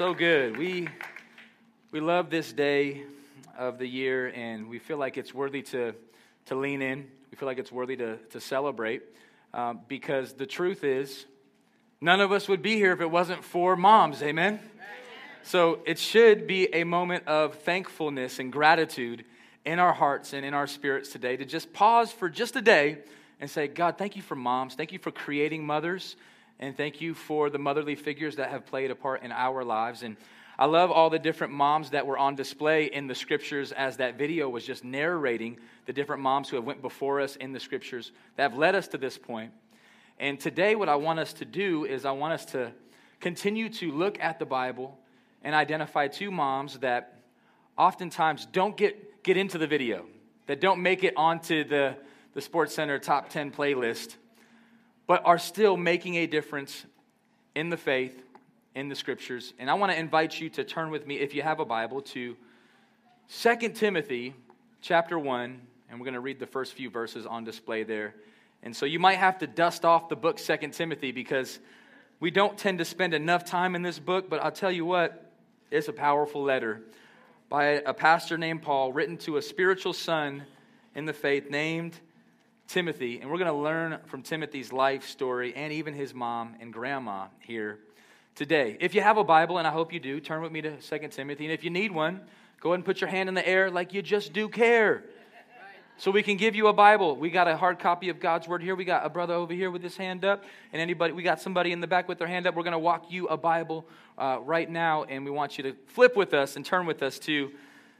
So good. We, we love this day of the year, and we feel like it's worthy to, to lean in. We feel like it's worthy to, to celebrate um, because the truth is, none of us would be here if it wasn't for moms. Amen? So it should be a moment of thankfulness and gratitude in our hearts and in our spirits today to just pause for just a day and say, God, thank you for moms. Thank you for creating mothers. And thank you for the motherly figures that have played a part in our lives. And I love all the different moms that were on display in the scriptures as that video was just narrating the different moms who have went before us in the scriptures that have led us to this point. And today what I want us to do is I want us to continue to look at the Bible and identify two moms that oftentimes don't get, get into the video, that don't make it onto the, the Sports Center top 10 playlist but are still making a difference in the faith, in the scriptures. And I want to invite you to turn with me, if you have a Bible, to 2 Timothy chapter 1, and we're going to read the first few verses on display there. And so you might have to dust off the book 2 Timothy because we don't tend to spend enough time in this book, but I'll tell you what, it's a powerful letter by a pastor named Paul, written to a spiritual son in the faith named Timothy, and we're going to learn from Timothy's life story and even his mom and grandma here today. If you have a Bible, and I hope you do, turn with me to 2 Timothy. And if you need one, go ahead and put your hand in the air like you just do care. So we can give you a Bible. We got a hard copy of God's Word here. We got a brother over here with his hand up, and anybody. We got somebody in the back with their hand up. We're going to walk you a Bible uh, right now, and we want you to flip with us and turn with us to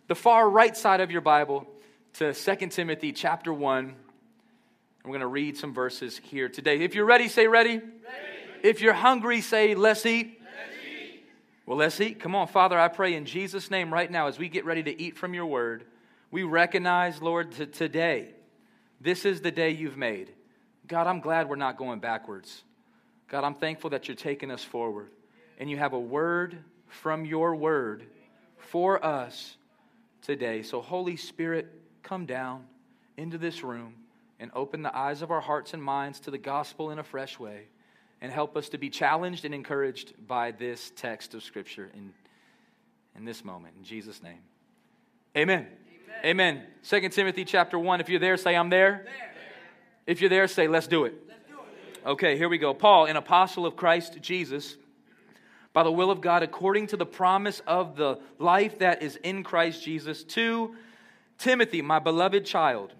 the far right side of your Bible to 2 Timothy chapter one we're going to read some verses here today. If you're ready, say ready. ready. If you're hungry, say let's eat. let's eat. Well, let's eat. Come on, Father, I pray in Jesus' name right now as we get ready to eat from your word, we recognize, Lord, to today, this is the day you've made. God, I'm glad we're not going backwards. God, I'm thankful that you're taking us forward. And you have a word from your word for us today. So, Holy Spirit, come down into this room and open the eyes of our hearts and minds to the gospel in a fresh way and help us to be challenged and encouraged by this text of Scripture in, in this moment. In Jesus' name. Amen. Amen. Amen. 2 Timothy chapter 1. If you're there, say, I'm there. there. If you're there, say, let's do. Let's do it. Okay, here we go. Paul, an apostle of Christ Jesus, by the will of God, according to the promise of the life that is in Christ Jesus, to Timothy, my beloved child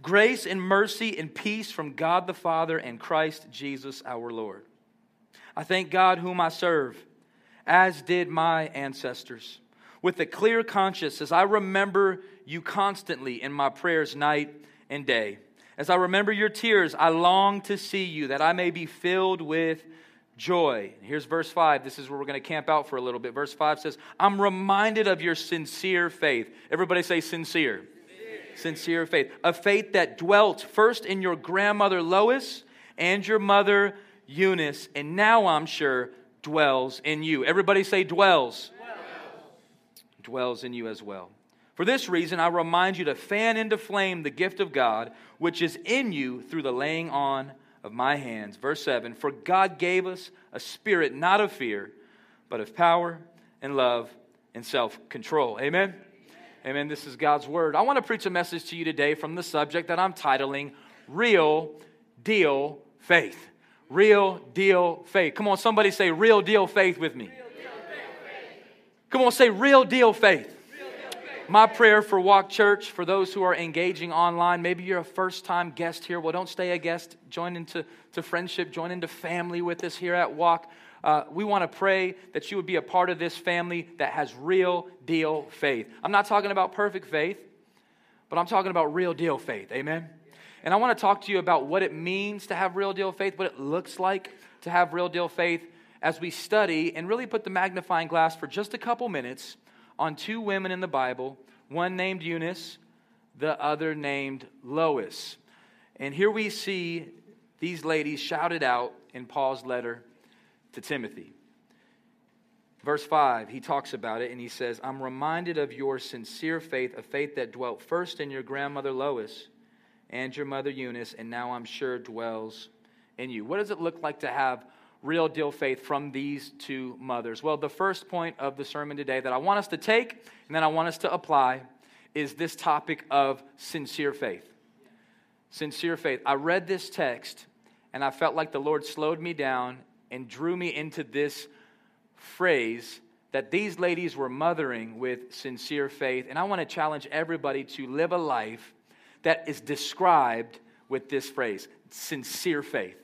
Grace and mercy and peace from God the Father and Christ Jesus our Lord. I thank God whom I serve, as did my ancestors, with a clear conscience as I remember you constantly in my prayers night and day. As I remember your tears, I long to see you that I may be filled with joy. Here's verse 5. This is where we're going to camp out for a little bit. Verse 5 says, I'm reminded of your sincere faith. Everybody say sincere sincere faith. A faith that dwelt first in your grandmother Lois and your mother Eunice, and now I'm sure dwells in you. Everybody say dwells. Dwells, dwells in you as well. For this reason, I remind you to fan into flame the gift of God, which is in you through the laying on of my hands. Verse 7 For God gave us a spirit not of fear, but of power and love and self control. Amen. Amen. This is God's word. I want to preach a message to you today from the subject that I'm titling Real Deal Faith. Real deal faith. Come on, somebody say real deal faith with me. Come on, say real deal faith. My prayer for Walk Church, for those who are engaging online, maybe you're a first time guest here. Well, don't stay a guest. Join into to friendship, join into family with us here at Walk. Uh, we want to pray that you would be a part of this family that has real deal faith. I'm not talking about perfect faith, but I'm talking about real deal faith. Amen? And I want to talk to you about what it means to have real deal faith, what it looks like to have real deal faith as we study and really put the magnifying glass for just a couple minutes on two women in the Bible, one named Eunice, the other named Lois. And here we see these ladies shouted out in Paul's letter to Timothy. Verse 5, he talks about it and he says, I'm reminded of your sincere faith, a faith that dwelt first in your grandmother Lois and your mother Eunice, and now I'm sure dwells in you. What does it look like to have real deal faith from these two mothers? Well, the first point of the sermon today that I want us to take and then I want us to apply is this topic of sincere faith. Sincere faith. I read this text and I felt like the Lord slowed me down and drew me into this phrase that these ladies were mothering with sincere faith. And I want to challenge everybody to live a life that is described with this phrase sincere faith.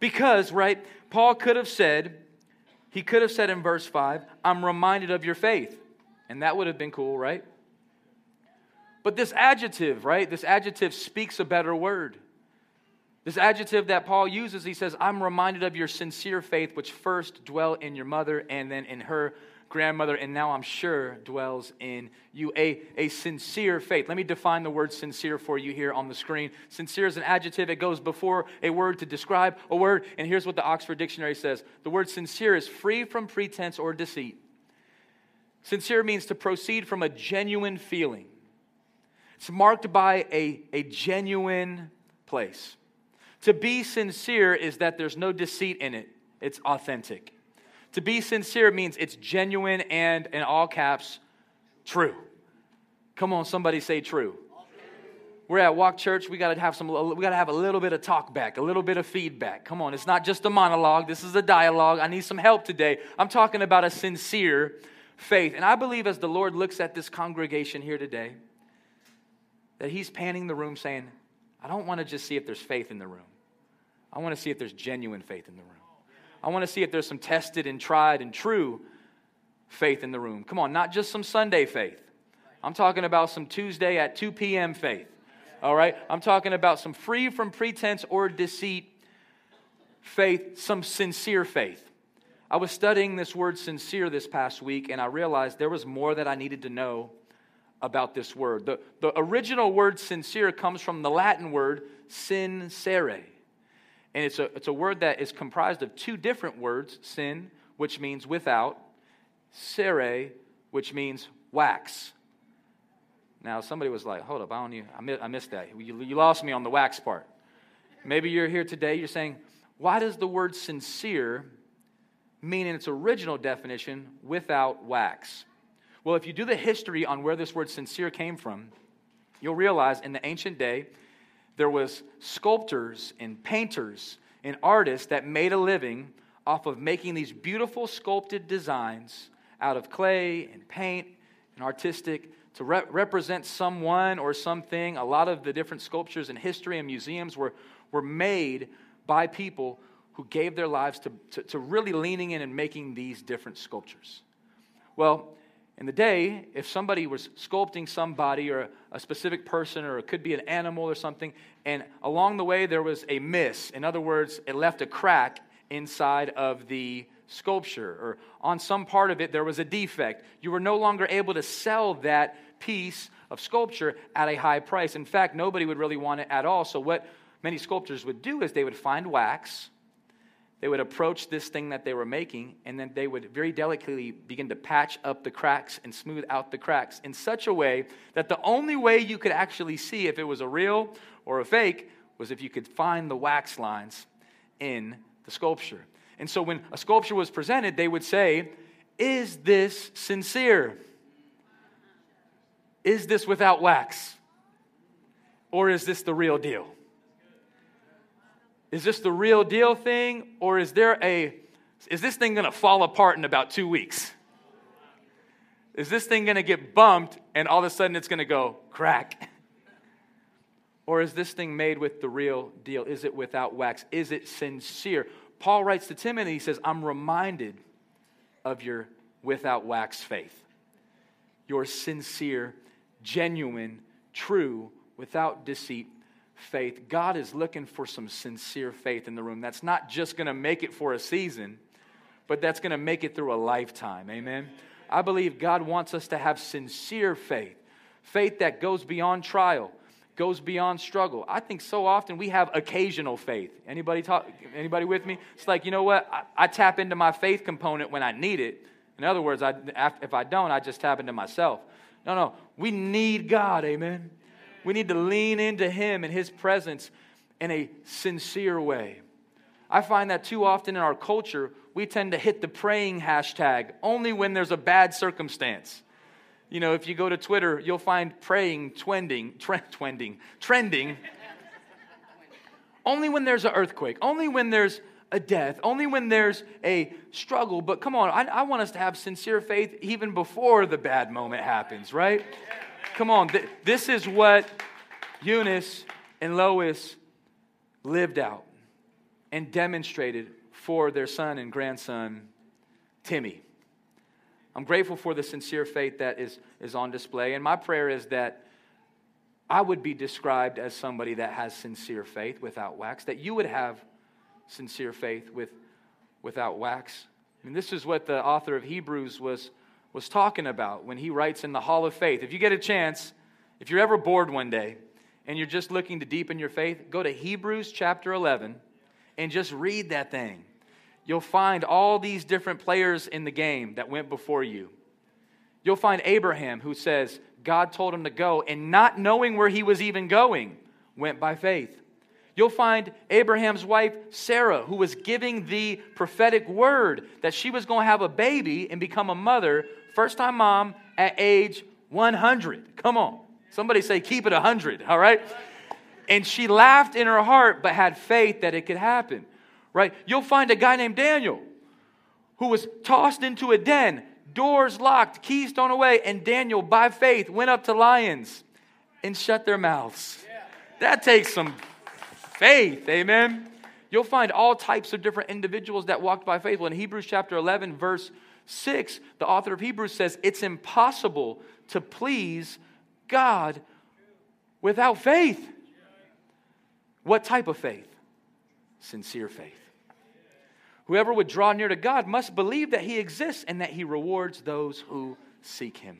Because, right, Paul could have said, he could have said in verse 5, I'm reminded of your faith. And that would have been cool, right? But this adjective, right, this adjective speaks a better word. This adjective that Paul uses, he says, I'm reminded of your sincere faith, which first dwelt in your mother and then in her grandmother, and now I'm sure dwells in you. A, a sincere faith. Let me define the word sincere for you here on the screen. Sincere is an adjective, it goes before a word to describe a word. And here's what the Oxford Dictionary says the word sincere is free from pretense or deceit. Sincere means to proceed from a genuine feeling, it's marked by a, a genuine place. To be sincere is that there's no deceit in it, it's authentic. To be sincere means it's genuine and, in all caps, true. Come on, somebody say true. We're at Walk Church. We got to have some. We got to have a little bit of talk back, a little bit of feedback. Come on, it's not just a monologue. This is a dialogue. I need some help today. I'm talking about a sincere faith, and I believe as the Lord looks at this congregation here today, that He's panning the room, saying, "I don't want to just see if there's faith in the room. I want to see if there's genuine faith in the room." I want to see if there's some tested and tried and true faith in the room. Come on, not just some Sunday faith. I'm talking about some Tuesday at 2 p.m. faith. All right? I'm talking about some free from pretense or deceit faith, some sincere faith. I was studying this word sincere this past week, and I realized there was more that I needed to know about this word. The, the original word sincere comes from the Latin word sincere. And it's a, it's a word that is comprised of two different words sin, which means without, cere, which means wax. Now, somebody was like, hold up, I, don't I, I missed that. You, you lost me on the wax part. Maybe you're here today, you're saying, why does the word sincere mean in its original definition without wax? Well, if you do the history on where this word sincere came from, you'll realize in the ancient day, there was sculptors and painters and artists that made a living off of making these beautiful sculpted designs out of clay and paint and artistic to re- represent someone or something. A lot of the different sculptures in history and museums were, were made by people who gave their lives to, to, to really leaning in and making these different sculptures. Well, in the day, if somebody was sculpting somebody or a specific person, or it could be an animal or something, and along the way there was a miss, in other words, it left a crack inside of the sculpture, or on some part of it there was a defect, you were no longer able to sell that piece of sculpture at a high price. In fact, nobody would really want it at all. So, what many sculptors would do is they would find wax they would approach this thing that they were making, and then they would very delicately begin to patch up the cracks and smooth out the cracks in such a way that the only way you could actually see if it was a real or a fake was if you could find the wax lines in the sculpture. And so when a sculpture was presented, they would say, Is this sincere? Is this without wax? Or is this the real deal? Is this the real deal thing, or is there a, is this thing gonna fall apart in about two weeks? Is this thing gonna get bumped and all of a sudden it's gonna go crack? Or is this thing made with the real deal? Is it without wax? Is it sincere? Paul writes to Timothy, he says, I'm reminded of your without wax faith, your sincere, genuine, true, without deceit faith. God is looking for some sincere faith in the room. That's not just going to make it for a season, but that's going to make it through a lifetime. Amen. I believe God wants us to have sincere faith, faith that goes beyond trial, goes beyond struggle. I think so often we have occasional faith. Anybody talk? Anybody with me? It's like you know what? I, I tap into my faith component when I need it. In other words, I, if I don't, I just tap into myself. No, no, we need God. Amen. We need to lean into Him and His presence in a sincere way. I find that too often in our culture, we tend to hit the praying hashtag only when there's a bad circumstance. You know, if you go to Twitter, you'll find praying trending, trend, trending, trending. only when there's an earthquake, only when there's a death, only when there's a struggle. But come on, I, I want us to have sincere faith even before the bad moment happens, right? Come on, th- this is what Eunice and Lois lived out and demonstrated for their son and grandson, Timmy. I'm grateful for the sincere faith that is, is on display. And my prayer is that I would be described as somebody that has sincere faith without wax, that you would have sincere faith with, without wax. I mean, this is what the author of Hebrews was, was talking about when he writes in the Hall of Faith. If you get a chance, if you're ever bored one day and you're just looking to deepen your faith, go to Hebrews chapter 11 and just read that thing. You'll find all these different players in the game that went before you. You'll find Abraham who says God told him to go, and not knowing where he was even going, went by faith. You'll find Abraham's wife, Sarah, who was giving the prophetic word that she was going to have a baby and become a mother, first time mom at age 100. Come on. Somebody say, keep it 100, all right? And she laughed in her heart, but had faith that it could happen, right? You'll find a guy named Daniel who was tossed into a den, doors locked, keys thrown away, and Daniel, by faith, went up to lions and shut their mouths. That takes some faith, amen? You'll find all types of different individuals that walked by faith. Well, in Hebrews chapter 11, verse 6, the author of Hebrews says, It's impossible to please God without faith. What type of faith? Sincere faith. Whoever would draw near to God must believe that He exists and that He rewards those who seek Him.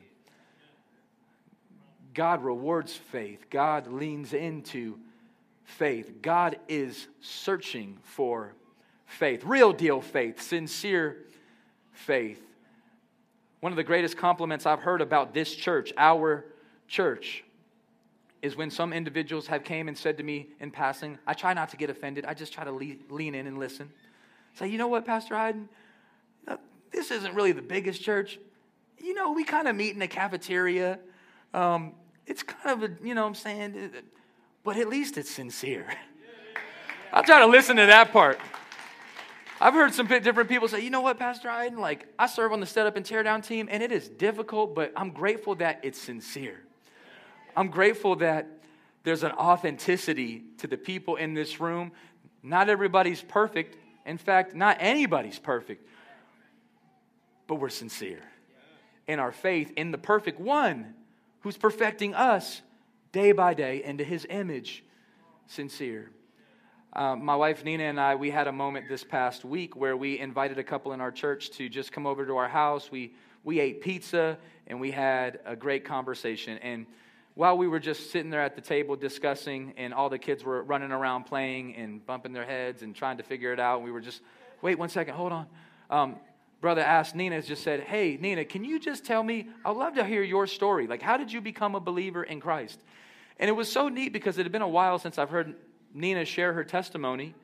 God rewards faith, God leans into faith. God is searching for faith, real deal faith, sincere faith. One of the greatest compliments I've heard about this church, our church, is when some individuals have came and said to me in passing, I try not to get offended. I just try to lean in and listen. Say, you know what, Pastor Hayden? This isn't really the biggest church. You know, we kind of meet in the cafeteria. Um, it's kind of a, you know what I'm saying? But at least it's sincere. I'll try to listen to that part. I've heard some different people say, you know what, Pastor Hayden? Like, I serve on the setup and tear down team, and it is difficult, but I'm grateful that it's sincere. I'm grateful that there's an authenticity to the people in this room. Not everybody's perfect. In fact, not anybody's perfect. But we're sincere in our faith in the perfect one who's perfecting us day by day into his image. Sincere. Uh, my wife Nina and I, we had a moment this past week where we invited a couple in our church to just come over to our house. We, we ate pizza and we had a great conversation. And while we were just sitting there at the table discussing, and all the kids were running around playing and bumping their heads and trying to figure it out, we were just, wait one second, hold on. Um, brother asked Nina, just said, Hey, Nina, can you just tell me? I'd love to hear your story. Like, how did you become a believer in Christ? And it was so neat because it had been a while since I've heard Nina share her testimony.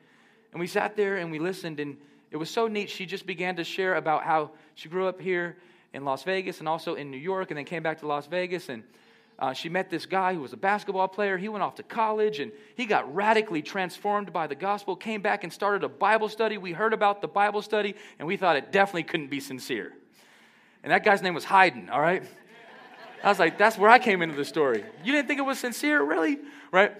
And we sat there and we listened, and it was so neat. She just began to share about how she grew up here in Las Vegas and also in New York, and then came back to Las Vegas. And uh, she met this guy who was a basketball player. He went off to college and he got radically transformed by the gospel, came back and started a Bible study. We heard about the Bible study and we thought it definitely couldn't be sincere. And that guy's name was Hayden, all right? I was like, that's where I came into the story. You didn't think it was sincere, really? Right?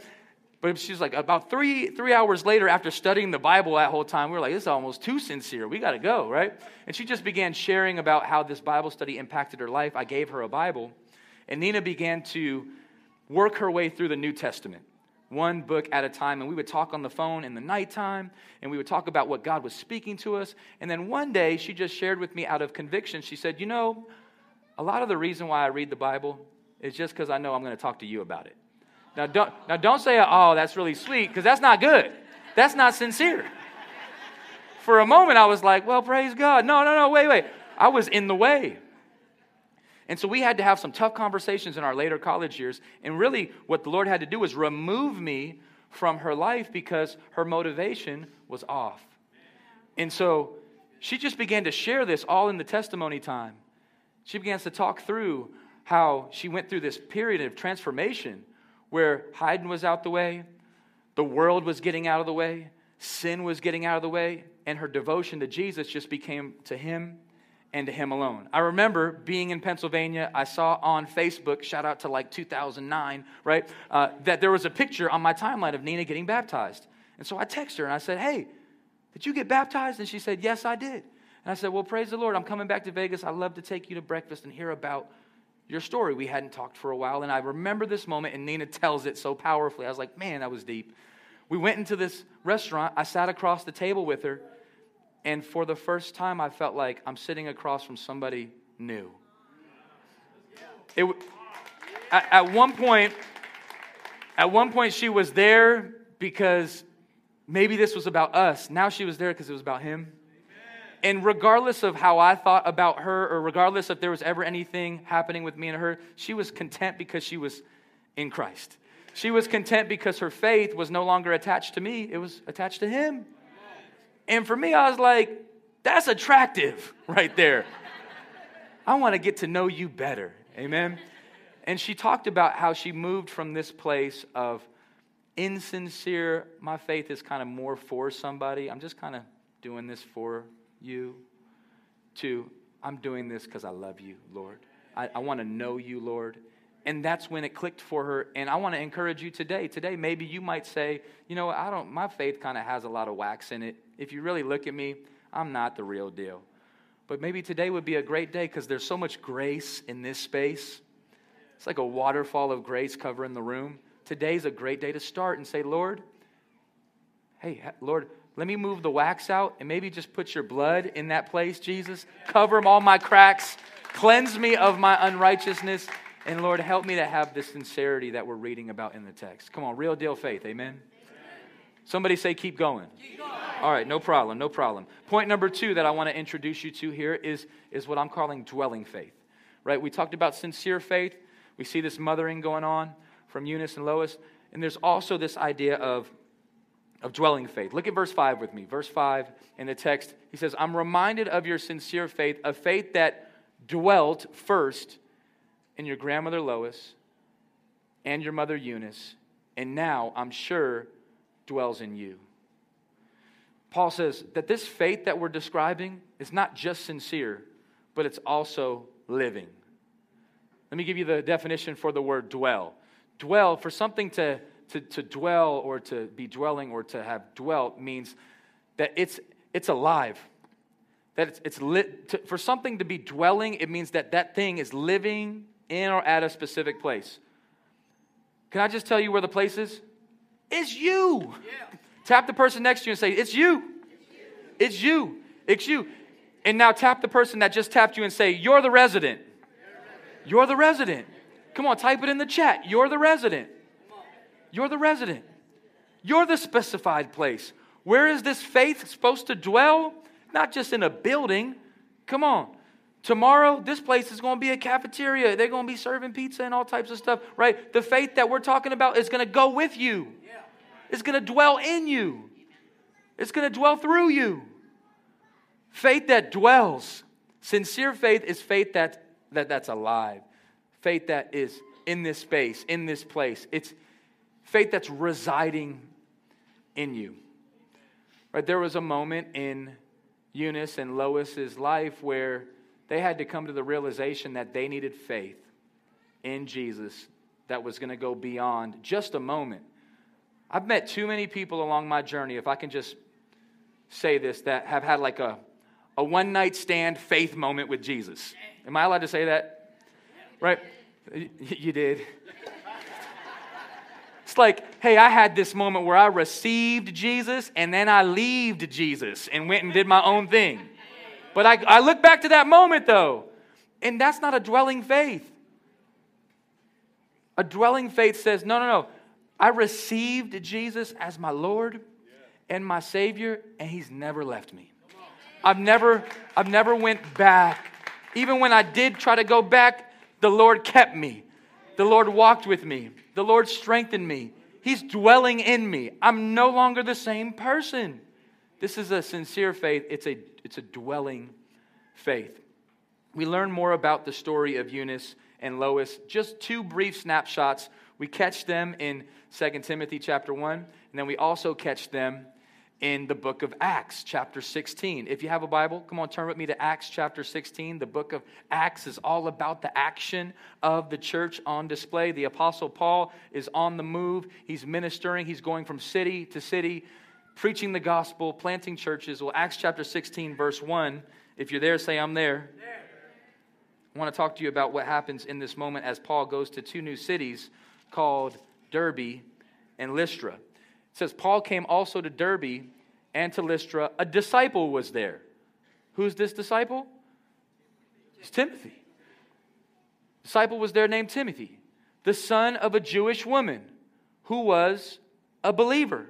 But she was like, about three, three hours later, after studying the Bible that whole time, we were like, this is almost too sincere. We got to go, right? And she just began sharing about how this Bible study impacted her life. I gave her a Bible. And Nina began to work her way through the New Testament, one book at a time. And we would talk on the phone in the nighttime, and we would talk about what God was speaking to us. And then one day, she just shared with me out of conviction, she said, You know, a lot of the reason why I read the Bible is just because I know I'm going to talk to you about it. Now, don't, now don't say, Oh, that's really sweet, because that's not good. That's not sincere. For a moment, I was like, Well, praise God. No, no, no, wait, wait. I was in the way. And so we had to have some tough conversations in our later college years. And really, what the Lord had to do was remove me from her life because her motivation was off. And so she just began to share this all in the testimony time. She begins to talk through how she went through this period of transformation where Hayden was out the way, the world was getting out of the way, sin was getting out of the way, and her devotion to Jesus just became to him and to him alone. I remember being in Pennsylvania, I saw on Facebook, shout out to like 2009, right, uh, that there was a picture on my timeline of Nina getting baptized. And so I texted her and I said, Hey, did you get baptized? And she said, Yes, I did. And I said, Well, praise the Lord. I'm coming back to Vegas. I'd love to take you to breakfast and hear about your story. We hadn't talked for a while. And I remember this moment, and Nina tells it so powerfully. I was like, Man, that was deep. We went into this restaurant. I sat across the table with her. And for the first time, I felt like I'm sitting across from somebody new. It, at, at one point, at one point, she was there because maybe this was about us. Now she was there because it was about him. And regardless of how I thought about her, or regardless if there was ever anything happening with me and her, she was content because she was in Christ. She was content because her faith was no longer attached to me, it was attached to him. And for me, I was like, that's attractive right there. I want to get to know you better. Amen. And she talked about how she moved from this place of insincere, my faith is kind of more for somebody. I'm just kind of doing this for you, to I'm doing this because I love you, Lord. I, I want to know you, Lord. And that's when it clicked for her. And I want to encourage you today. Today, maybe you might say, you know, I don't, my faith kind of has a lot of wax in it. If you really look at me, I'm not the real deal. But maybe today would be a great day because there's so much grace in this space. It's like a waterfall of grace covering the room today's a great day to start and say, Lord, hey, Lord, let me move the wax out and maybe just put your blood in that place, Jesus. Cover all my cracks, cleanse me of my unrighteousness, and Lord, help me to have the sincerity that we're reading about in the text. Come on, real deal faith, amen? amen. Somebody say, keep going. keep going. All right, no problem, no problem. Point number two that I want to introduce you to here is, is what I'm calling dwelling faith, right? We talked about sincere faith. We see this mothering going on from Eunice and Lois. And there's also this idea of, of dwelling faith. Look at verse 5 with me. Verse 5 in the text, he says, I'm reminded of your sincere faith, a faith that dwelt first in your grandmother Lois and your mother Eunice, and now I'm sure dwells in you. Paul says that this faith that we're describing is not just sincere, but it's also living. Let me give you the definition for the word dwell dwell, for something to, to, to dwell or to be dwelling or to have dwelt means that it's, it's alive. That it's, it's lit, to, for something to be dwelling, it means that that thing is living in or at a specific place. Can I just tell you where the place is? It's you. Yeah. Tap the person next to you and say, It's you. It's you. It's you. And now tap the person that just tapped you and say, You're the resident. You're the resident. Come on, type it in the chat. You're the resident. You're the resident. You're the specified place. Where is this faith supposed to dwell? Not just in a building. Come on. Tomorrow, this place is going to be a cafeteria. They're going to be serving pizza and all types of stuff, right? The faith that we're talking about is going to go with you, it's going to dwell in you, it's going to dwell through you. Faith that dwells. Sincere faith is faith that, that, that's alive faith that is in this space, in this place. It's faith that's residing in you. Right? There was a moment in Eunice and Lois's life where they had to come to the realization that they needed faith in Jesus that was going to go beyond just a moment. I've met too many people along my journey, if I can just say this, that have had like a, a one night stand faith moment with Jesus. Am I allowed to say that? Right? You did. It's like, hey, I had this moment where I received Jesus and then I leaved Jesus and went and did my own thing. But I, I look back to that moment though, and that's not a dwelling faith. A dwelling faith says, no, no, no. I received Jesus as my Lord and my Savior, and He's never left me. I've never, I've never went back. Even when I did try to go back, the Lord kept me. The Lord walked with me. The Lord strengthened me. He's dwelling in me. I'm no longer the same person. This is a sincere faith, it's a, it's a dwelling faith. We learn more about the story of Eunice and Lois, just two brief snapshots. We catch them in 2 Timothy chapter 1, and then we also catch them in the book of Acts, chapter 16. If you have a Bible, come on, turn with me to Acts, chapter 16. The book of Acts is all about the action of the church on display. The Apostle Paul is on the move, he's ministering, he's going from city to city, preaching the gospel, planting churches. Well, Acts chapter 16, verse 1, if you're there, say, I'm there. I want to talk to you about what happens in this moment as Paul goes to two new cities called Derbe and Lystra. Says, Paul came also to Derbe and to Lystra. A disciple was there. Who's this disciple? It's Timothy. Disciple was there named Timothy, the son of a Jewish woman who was a believer.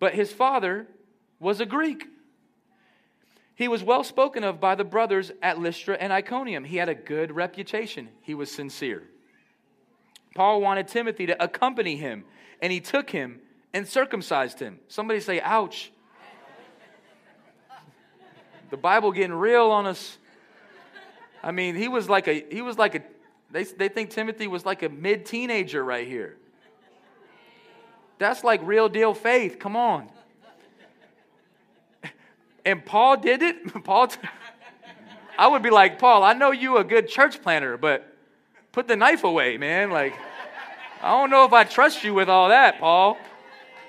But his father was a Greek. He was well spoken of by the brothers at Lystra and Iconium. He had a good reputation. He was sincere. Paul wanted Timothy to accompany him, and he took him and circumcised him. Somebody say, ouch. The Bible getting real on us. I mean, he was like a, he was like a, they, they think Timothy was like a mid teenager right here. That's like real deal faith. Come on. And Paul did it. Paul, t- I would be like, Paul, I know you a good church planter, but put the knife away, man. Like, I don't know if I trust you with all that, Paul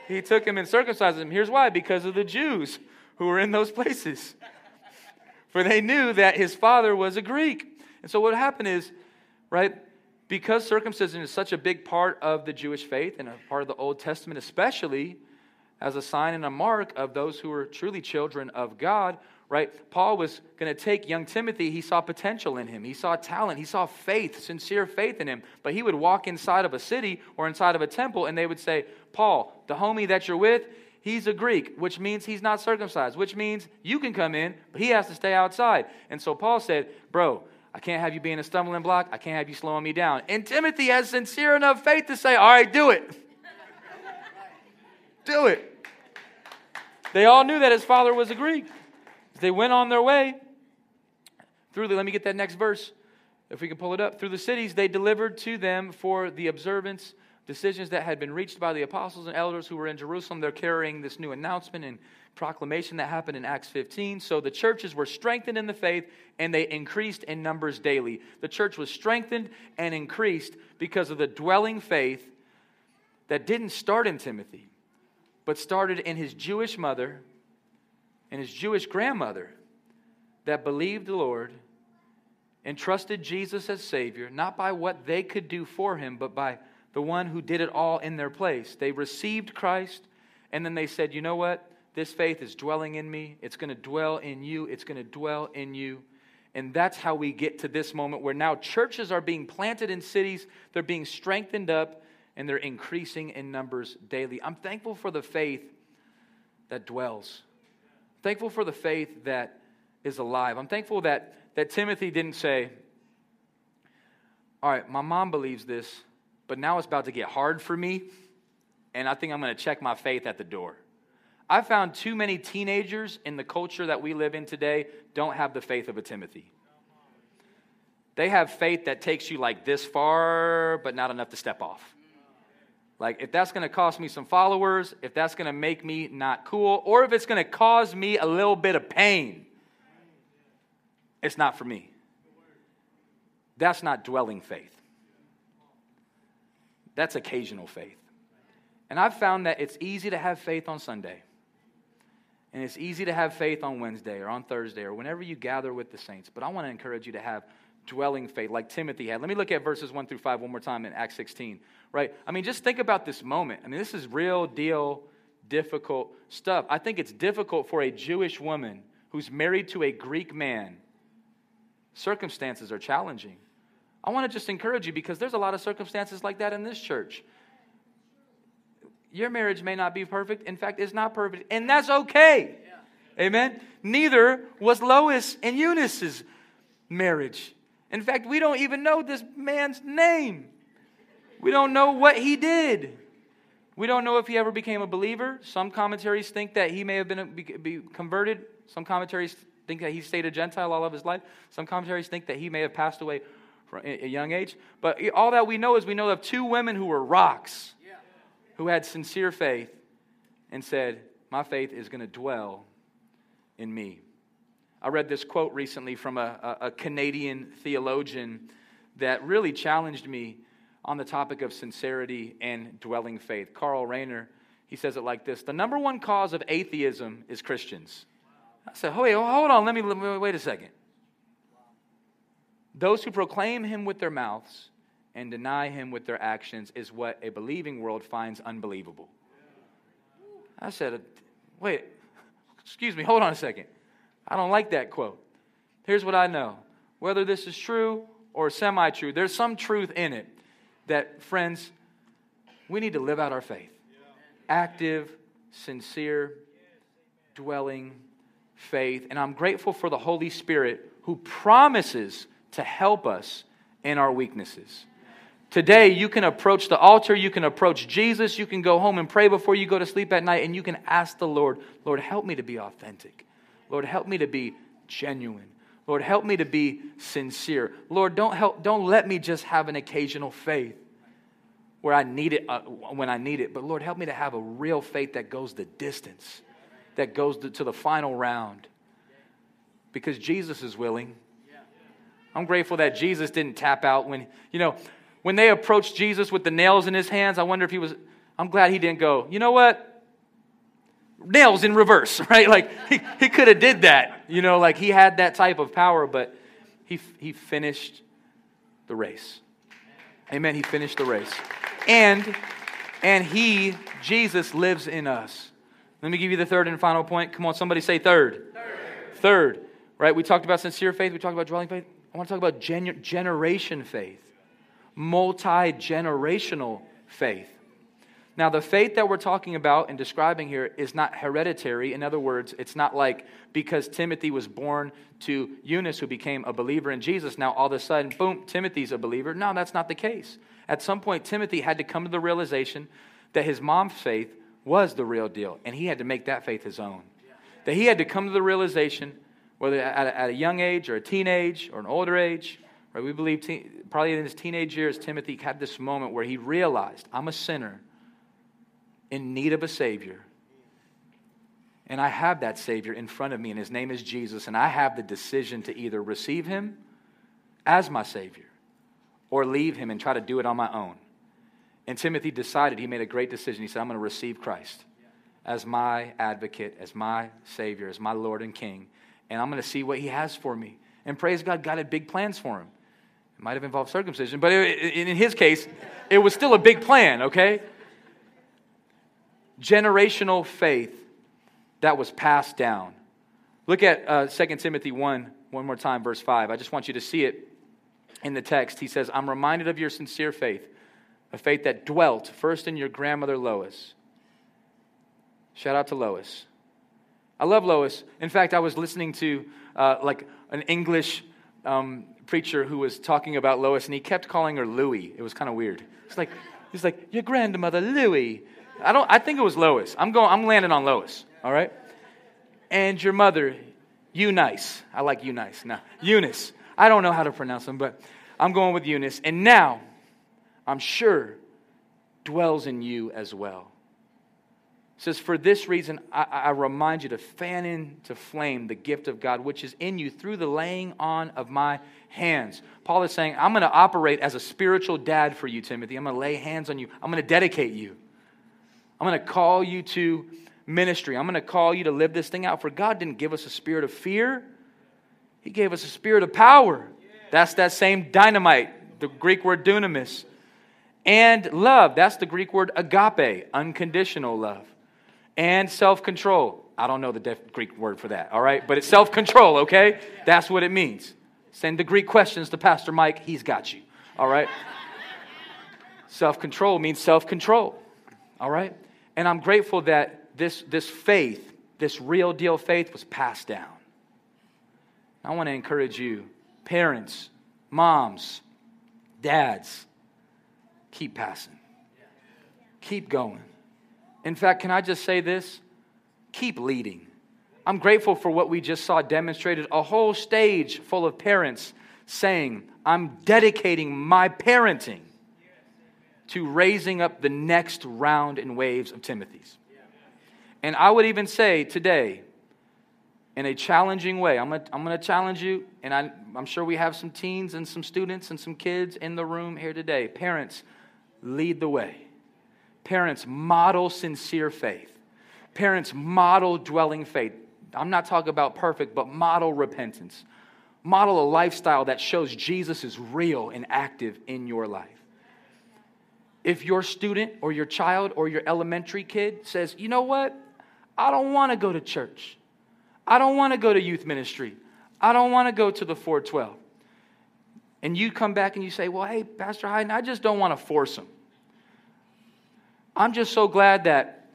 he took him and circumcised him. Here's why because of the Jews who were in those places. For they knew that his father was a Greek. And so what happened is, right, because circumcision is such a big part of the Jewish faith and a part of the Old Testament, especially as a sign and a mark of those who are truly children of God, right? Paul was going to take young Timothy. He saw potential in him, he saw talent, he saw faith, sincere faith in him. But he would walk inside of a city or inside of a temple, and they would say, Paul, the homie that you're with, he's a Greek, which means he's not circumcised, which means you can come in, but he has to stay outside. And so Paul said, Bro, I can't have you being a stumbling block. I can't have you slowing me down. And Timothy has sincere enough faith to say, All right, do it. do it. They all knew that his father was a Greek. They went on their way through the, let me get that next verse, if we can pull it up. Through the cities, they delivered to them for the observance decisions that had been reached by the apostles and elders who were in Jerusalem. They're carrying this new announcement and proclamation that happened in Acts 15. So the churches were strengthened in the faith and they increased in numbers daily. The church was strengthened and increased because of the dwelling faith that didn't start in Timothy, but started in his Jewish mother and his Jewish grandmother that believed the Lord and trusted Jesus as Savior, not by what they could do for him, but by the one who did it all in their place. They received Christ, and then they said, You know what? This faith is dwelling in me. It's going to dwell in you. It's going to dwell in you. And that's how we get to this moment where now churches are being planted in cities, they're being strengthened up, and they're increasing in numbers daily. I'm thankful for the faith that dwells. Thankful for the faith that is alive. I'm thankful that, that Timothy didn't say, All right, my mom believes this, but now it's about to get hard for me, and I think I'm going to check my faith at the door. I found too many teenagers in the culture that we live in today don't have the faith of a Timothy. They have faith that takes you like this far, but not enough to step off. Like, if that's going to cost me some followers, if that's going to make me not cool, or if it's going to cause me a little bit of pain, it's not for me. That's not dwelling faith. That's occasional faith. And I've found that it's easy to have faith on Sunday. And it's easy to have faith on Wednesday or on Thursday or whenever you gather with the saints. But I want to encourage you to have dwelling faith like Timothy had. Let me look at verses 1 through 5 one more time in Acts 16 right? I mean, just think about this moment. I mean, this is real deal, difficult stuff. I think it's difficult for a Jewish woman who's married to a Greek man. Circumstances are challenging. I want to just encourage you because there's a lot of circumstances like that in this church. Your marriage may not be perfect. In fact, it's not perfect, and that's okay. Yeah. Amen. Neither was Lois and Eunice's marriage. In fact, we don't even know this man's name. We don't know what he did. We don't know if he ever became a believer. Some commentaries think that he may have been be converted. Some commentaries think that he stayed a Gentile all of his life. Some commentaries think that he may have passed away from a young age. But all that we know is we know of two women who were rocks, who had sincere faith and said, My faith is going to dwell in me. I read this quote recently from a, a, a Canadian theologian that really challenged me on the topic of sincerity and dwelling faith. Karl Rahner, he says it like this The number one cause of atheism is Christians. I said, oh, wait, hold on, let me, wait a second. Those who proclaim him with their mouths and deny him with their actions is what a believing world finds unbelievable. I said, wait, excuse me, hold on a second. I don't like that quote. Here's what I know whether this is true or semi true, there's some truth in it that, friends, we need to live out our faith. Active, sincere, dwelling faith. And I'm grateful for the Holy Spirit who promises to help us in our weaknesses. Today, you can approach the altar, you can approach Jesus, you can go home and pray before you go to sleep at night, and you can ask the Lord, Lord, help me to be authentic. Lord, help me to be genuine. Lord, help me to be sincere. Lord, don't, help, don't let me just have an occasional faith where I need it uh, when I need it, but Lord, help me to have a real faith that goes the distance, that goes to, to the final round. Because Jesus is willing. I'm grateful that Jesus didn't tap out when, you know, when they approached Jesus with the nails in his hands, I wonder if he was, I'm glad he didn't go, you know what? Nails in reverse, right? Like he, he could have did that, you know, like he had that type of power, but he, he finished the race. Amen. He finished the race. And, and he, Jesus, lives in us. Let me give you the third and final point. Come on, somebody say third. Third. third right? We talked about sincere faith. We talked about dwelling faith. I want to talk about genu- generation faith, multi generational faith. Now, the faith that we're talking about and describing here is not hereditary. In other words, it's not like because Timothy was born to Eunice, who became a believer in Jesus, now all of a sudden, boom, Timothy's a believer. No, that's not the case. At some point, Timothy had to come to the realization that his mom's faith was the real deal, and he had to make that faith his own. That he had to come to the realization, whether at a, young age or a teenage or an older age, right? We believe te- probably in his teenage years, Timothy had this moment where he realized, I'm a sinner in need of a Savior. And I have that Savior in front of me, and His name is Jesus. And I have the decision to either receive Him as my Savior or leave Him and try to do it on my own. And Timothy decided, he made a great decision. He said, I'm going to receive Christ as my advocate, as my Savior, as my Lord and King. And I'm going to see what He has for me. And praise God, God had big plans for him. It might have involved circumcision, but in his case, it was still a big plan, okay? Generational faith that was passed down. Look at uh, 2 Timothy 1, one more time, verse 5. I just want you to see it in the text. He says, I'm reminded of your sincere faith, a faith that dwelt first in your grandmother Lois. Shout out to Lois. I love Lois. In fact, I was listening to uh, like an English um, preacher who was talking about Lois, and he kept calling her Louie. It was kind of weird. It's like, he's like, your grandmother Louie. I don't. I think it was Lois. I'm going. I'm landing on Lois. All right. And your mother, Eunice. I like Eunice. Now Eunice. I don't know how to pronounce them, but I'm going with Eunice. And now, I'm sure, dwells in you as well. It says, For this reason, I, I, remind you to fan into flame the gift of God, which is in you through the laying on of my hands. Paul is saying, I'm going to operate as a spiritual dad for you, Timothy. I'm going to lay hands on you. I'm going to dedicate you. I'm going to call you to ministry. I'm going to call you to live this thing out. For God didn't give us a spirit of fear, He gave us a spirit of power. That's that same dynamite, the Greek word dunamis. And love, that's the Greek word agape, unconditional love. And self control. I don't know the def- Greek word for that, all right? But it's self control, okay? That's what it means. Send the Greek questions to Pastor Mike, he's got you, all right? self control means self control, all right? And I'm grateful that this, this faith, this real deal faith, was passed down. I want to encourage you, parents, moms, dads, keep passing. Keep going. In fact, can I just say this? Keep leading. I'm grateful for what we just saw demonstrated a whole stage full of parents saying, I'm dedicating my parenting to raising up the next round and waves of Timothy's. And I would even say today, in a challenging way, I'm gonna, I'm gonna challenge you, and I, I'm sure we have some teens and some students and some kids in the room here today. Parents, lead the way. Parents, model sincere faith. Parents, model dwelling faith. I'm not talking about perfect, but model repentance. Model a lifestyle that shows Jesus is real and active in your life. If your student or your child or your elementary kid says, you know what? I don't want to go to church. I don't want to go to youth ministry. I don't want to go to the 412. And you come back and you say, well, hey, Pastor Hayden, I just don't want to force them. I'm just so glad that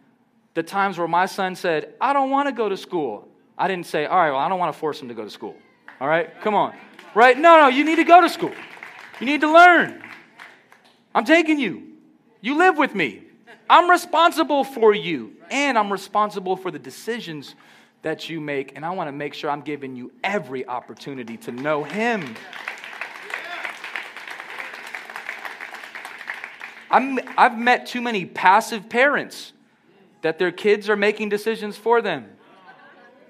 the times where my son said, I don't want to go to school, I didn't say, all right, well, I don't want to force him to go to school. All right, come on. Right? No, no, you need to go to school. You need to learn. I'm taking you. You live with me. I'm responsible for you, and I'm responsible for the decisions that you make, and I want to make sure I'm giving you every opportunity to know Him. I'm, I've met too many passive parents that their kids are making decisions for them.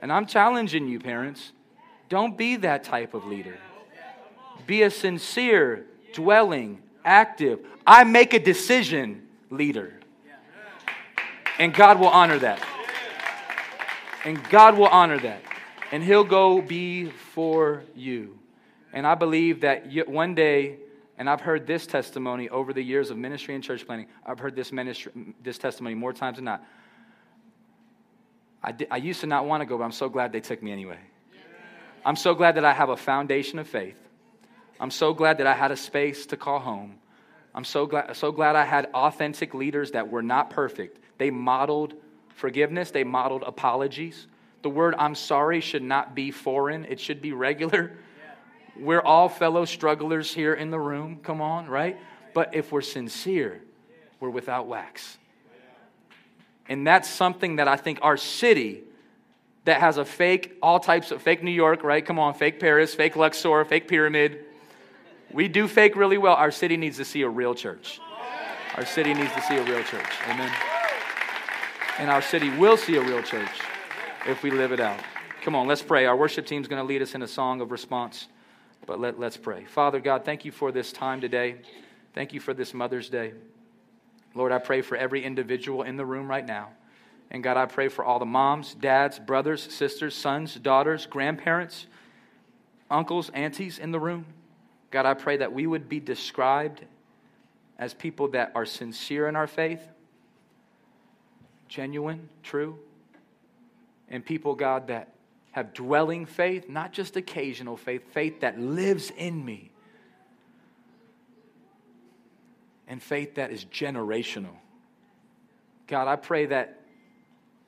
And I'm challenging you, parents. Don't be that type of leader. Be a sincere, dwelling, active, I make a decision leader. And God will honor that. And God will honor that. And He'll go before you. And I believe that one day and I've heard this testimony over the years of ministry and church planting. I've heard this, ministry, this testimony more times than not. I, I used to not want to go, but I'm so glad they took me anyway. I'm so glad that I have a foundation of faith. I'm so glad that I had a space to call home. I'm so glad, so glad I had authentic leaders that were not perfect. They modeled forgiveness, they modeled apologies. The word I'm sorry should not be foreign, it should be regular. We're all fellow strugglers here in the room. Come on, right? But if we're sincere, we're without wax. And that's something that I think our city that has a fake, all types of fake New York, right? Come on, fake Paris, fake Luxor, fake pyramid. We do fake really well. Our city needs to see a real church. Our city needs to see a real church. Amen. And our city will see a real church if we live it out. Come on, let's pray. Our worship team is going to lead us in a song of response. But let, let's pray. Father God, thank you for this time today. Thank you for this Mother's Day. Lord, I pray for every individual in the room right now. And God, I pray for all the moms, dads, brothers, sisters, sons, daughters, grandparents, uncles, aunties in the room. God, I pray that we would be described as people that are sincere in our faith, genuine, true, and people, God, that have dwelling faith, not just occasional faith, faith that lives in me. And faith that is generational. God, I pray that,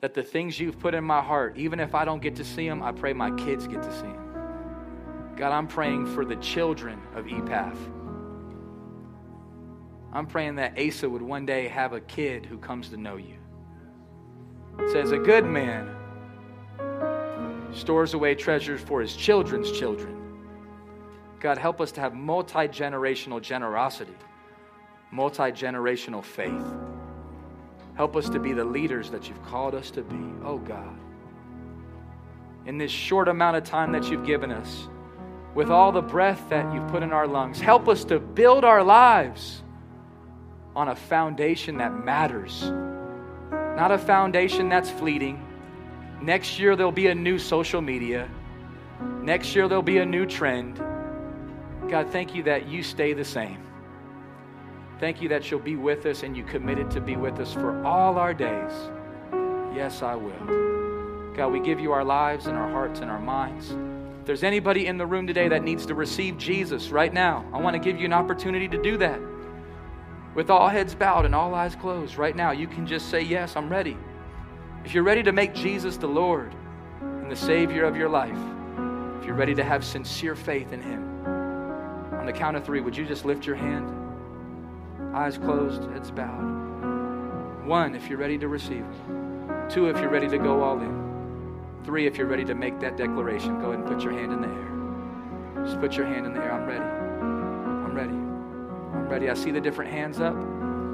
that the things you've put in my heart, even if I don't get to see them, I pray my kids get to see them. God, I'm praying for the children of EPAF. I'm praying that Asa would one day have a kid who comes to know you. It says, A good man stores away treasures for his children's children. God, help us to have multi generational generosity, multi generational faith. Help us to be the leaders that you've called us to be. Oh, God. In this short amount of time that you've given us, with all the breath that you've put in our lungs, help us to build our lives on a foundation that matters, not a foundation that's fleeting Next year, there'll be a new social media. Next year, there'll be a new trend. God, thank you that you stay the same. Thank you that you'll be with us and you committed to be with us for all our days. Yes, I will. God, we give you our lives and our hearts and our minds. If there's anybody in the room today that needs to receive Jesus right now, I want to give you an opportunity to do that. With all heads bowed and all eyes closed, right now, you can just say, Yes, I'm ready. If you're ready to make Jesus the Lord and the Savior of your life, if you're ready to have sincere faith in Him, on the count of three, would you just lift your hand? Eyes closed, heads bowed. One, if you're ready to receive Two, if you're ready to go all in. Three, if you're ready to make that declaration, go ahead and put your hand in the air. Just put your hand in the air. I'm ready. I'm ready. I'm ready. I see the different hands up.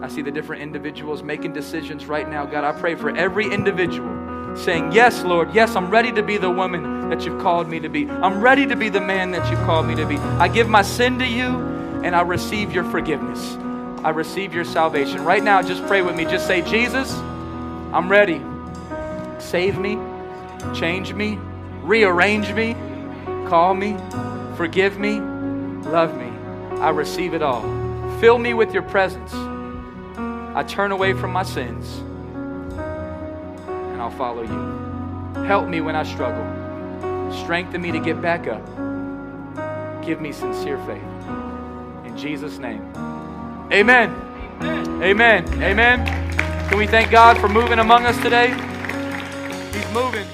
I see the different individuals making decisions right now. God, I pray for every individual saying, Yes, Lord, yes, I'm ready to be the woman that you've called me to be. I'm ready to be the man that you've called me to be. I give my sin to you and I receive your forgiveness. I receive your salvation. Right now, just pray with me. Just say, Jesus, I'm ready. Save me, change me, rearrange me, call me, forgive me, love me. I receive it all. Fill me with your presence. I turn away from my sins and I'll follow you. Help me when I struggle. Strengthen me to get back up. Give me sincere faith. In Jesus' name. Amen. Amen. Amen. Can we thank God for moving among us today? He's moving.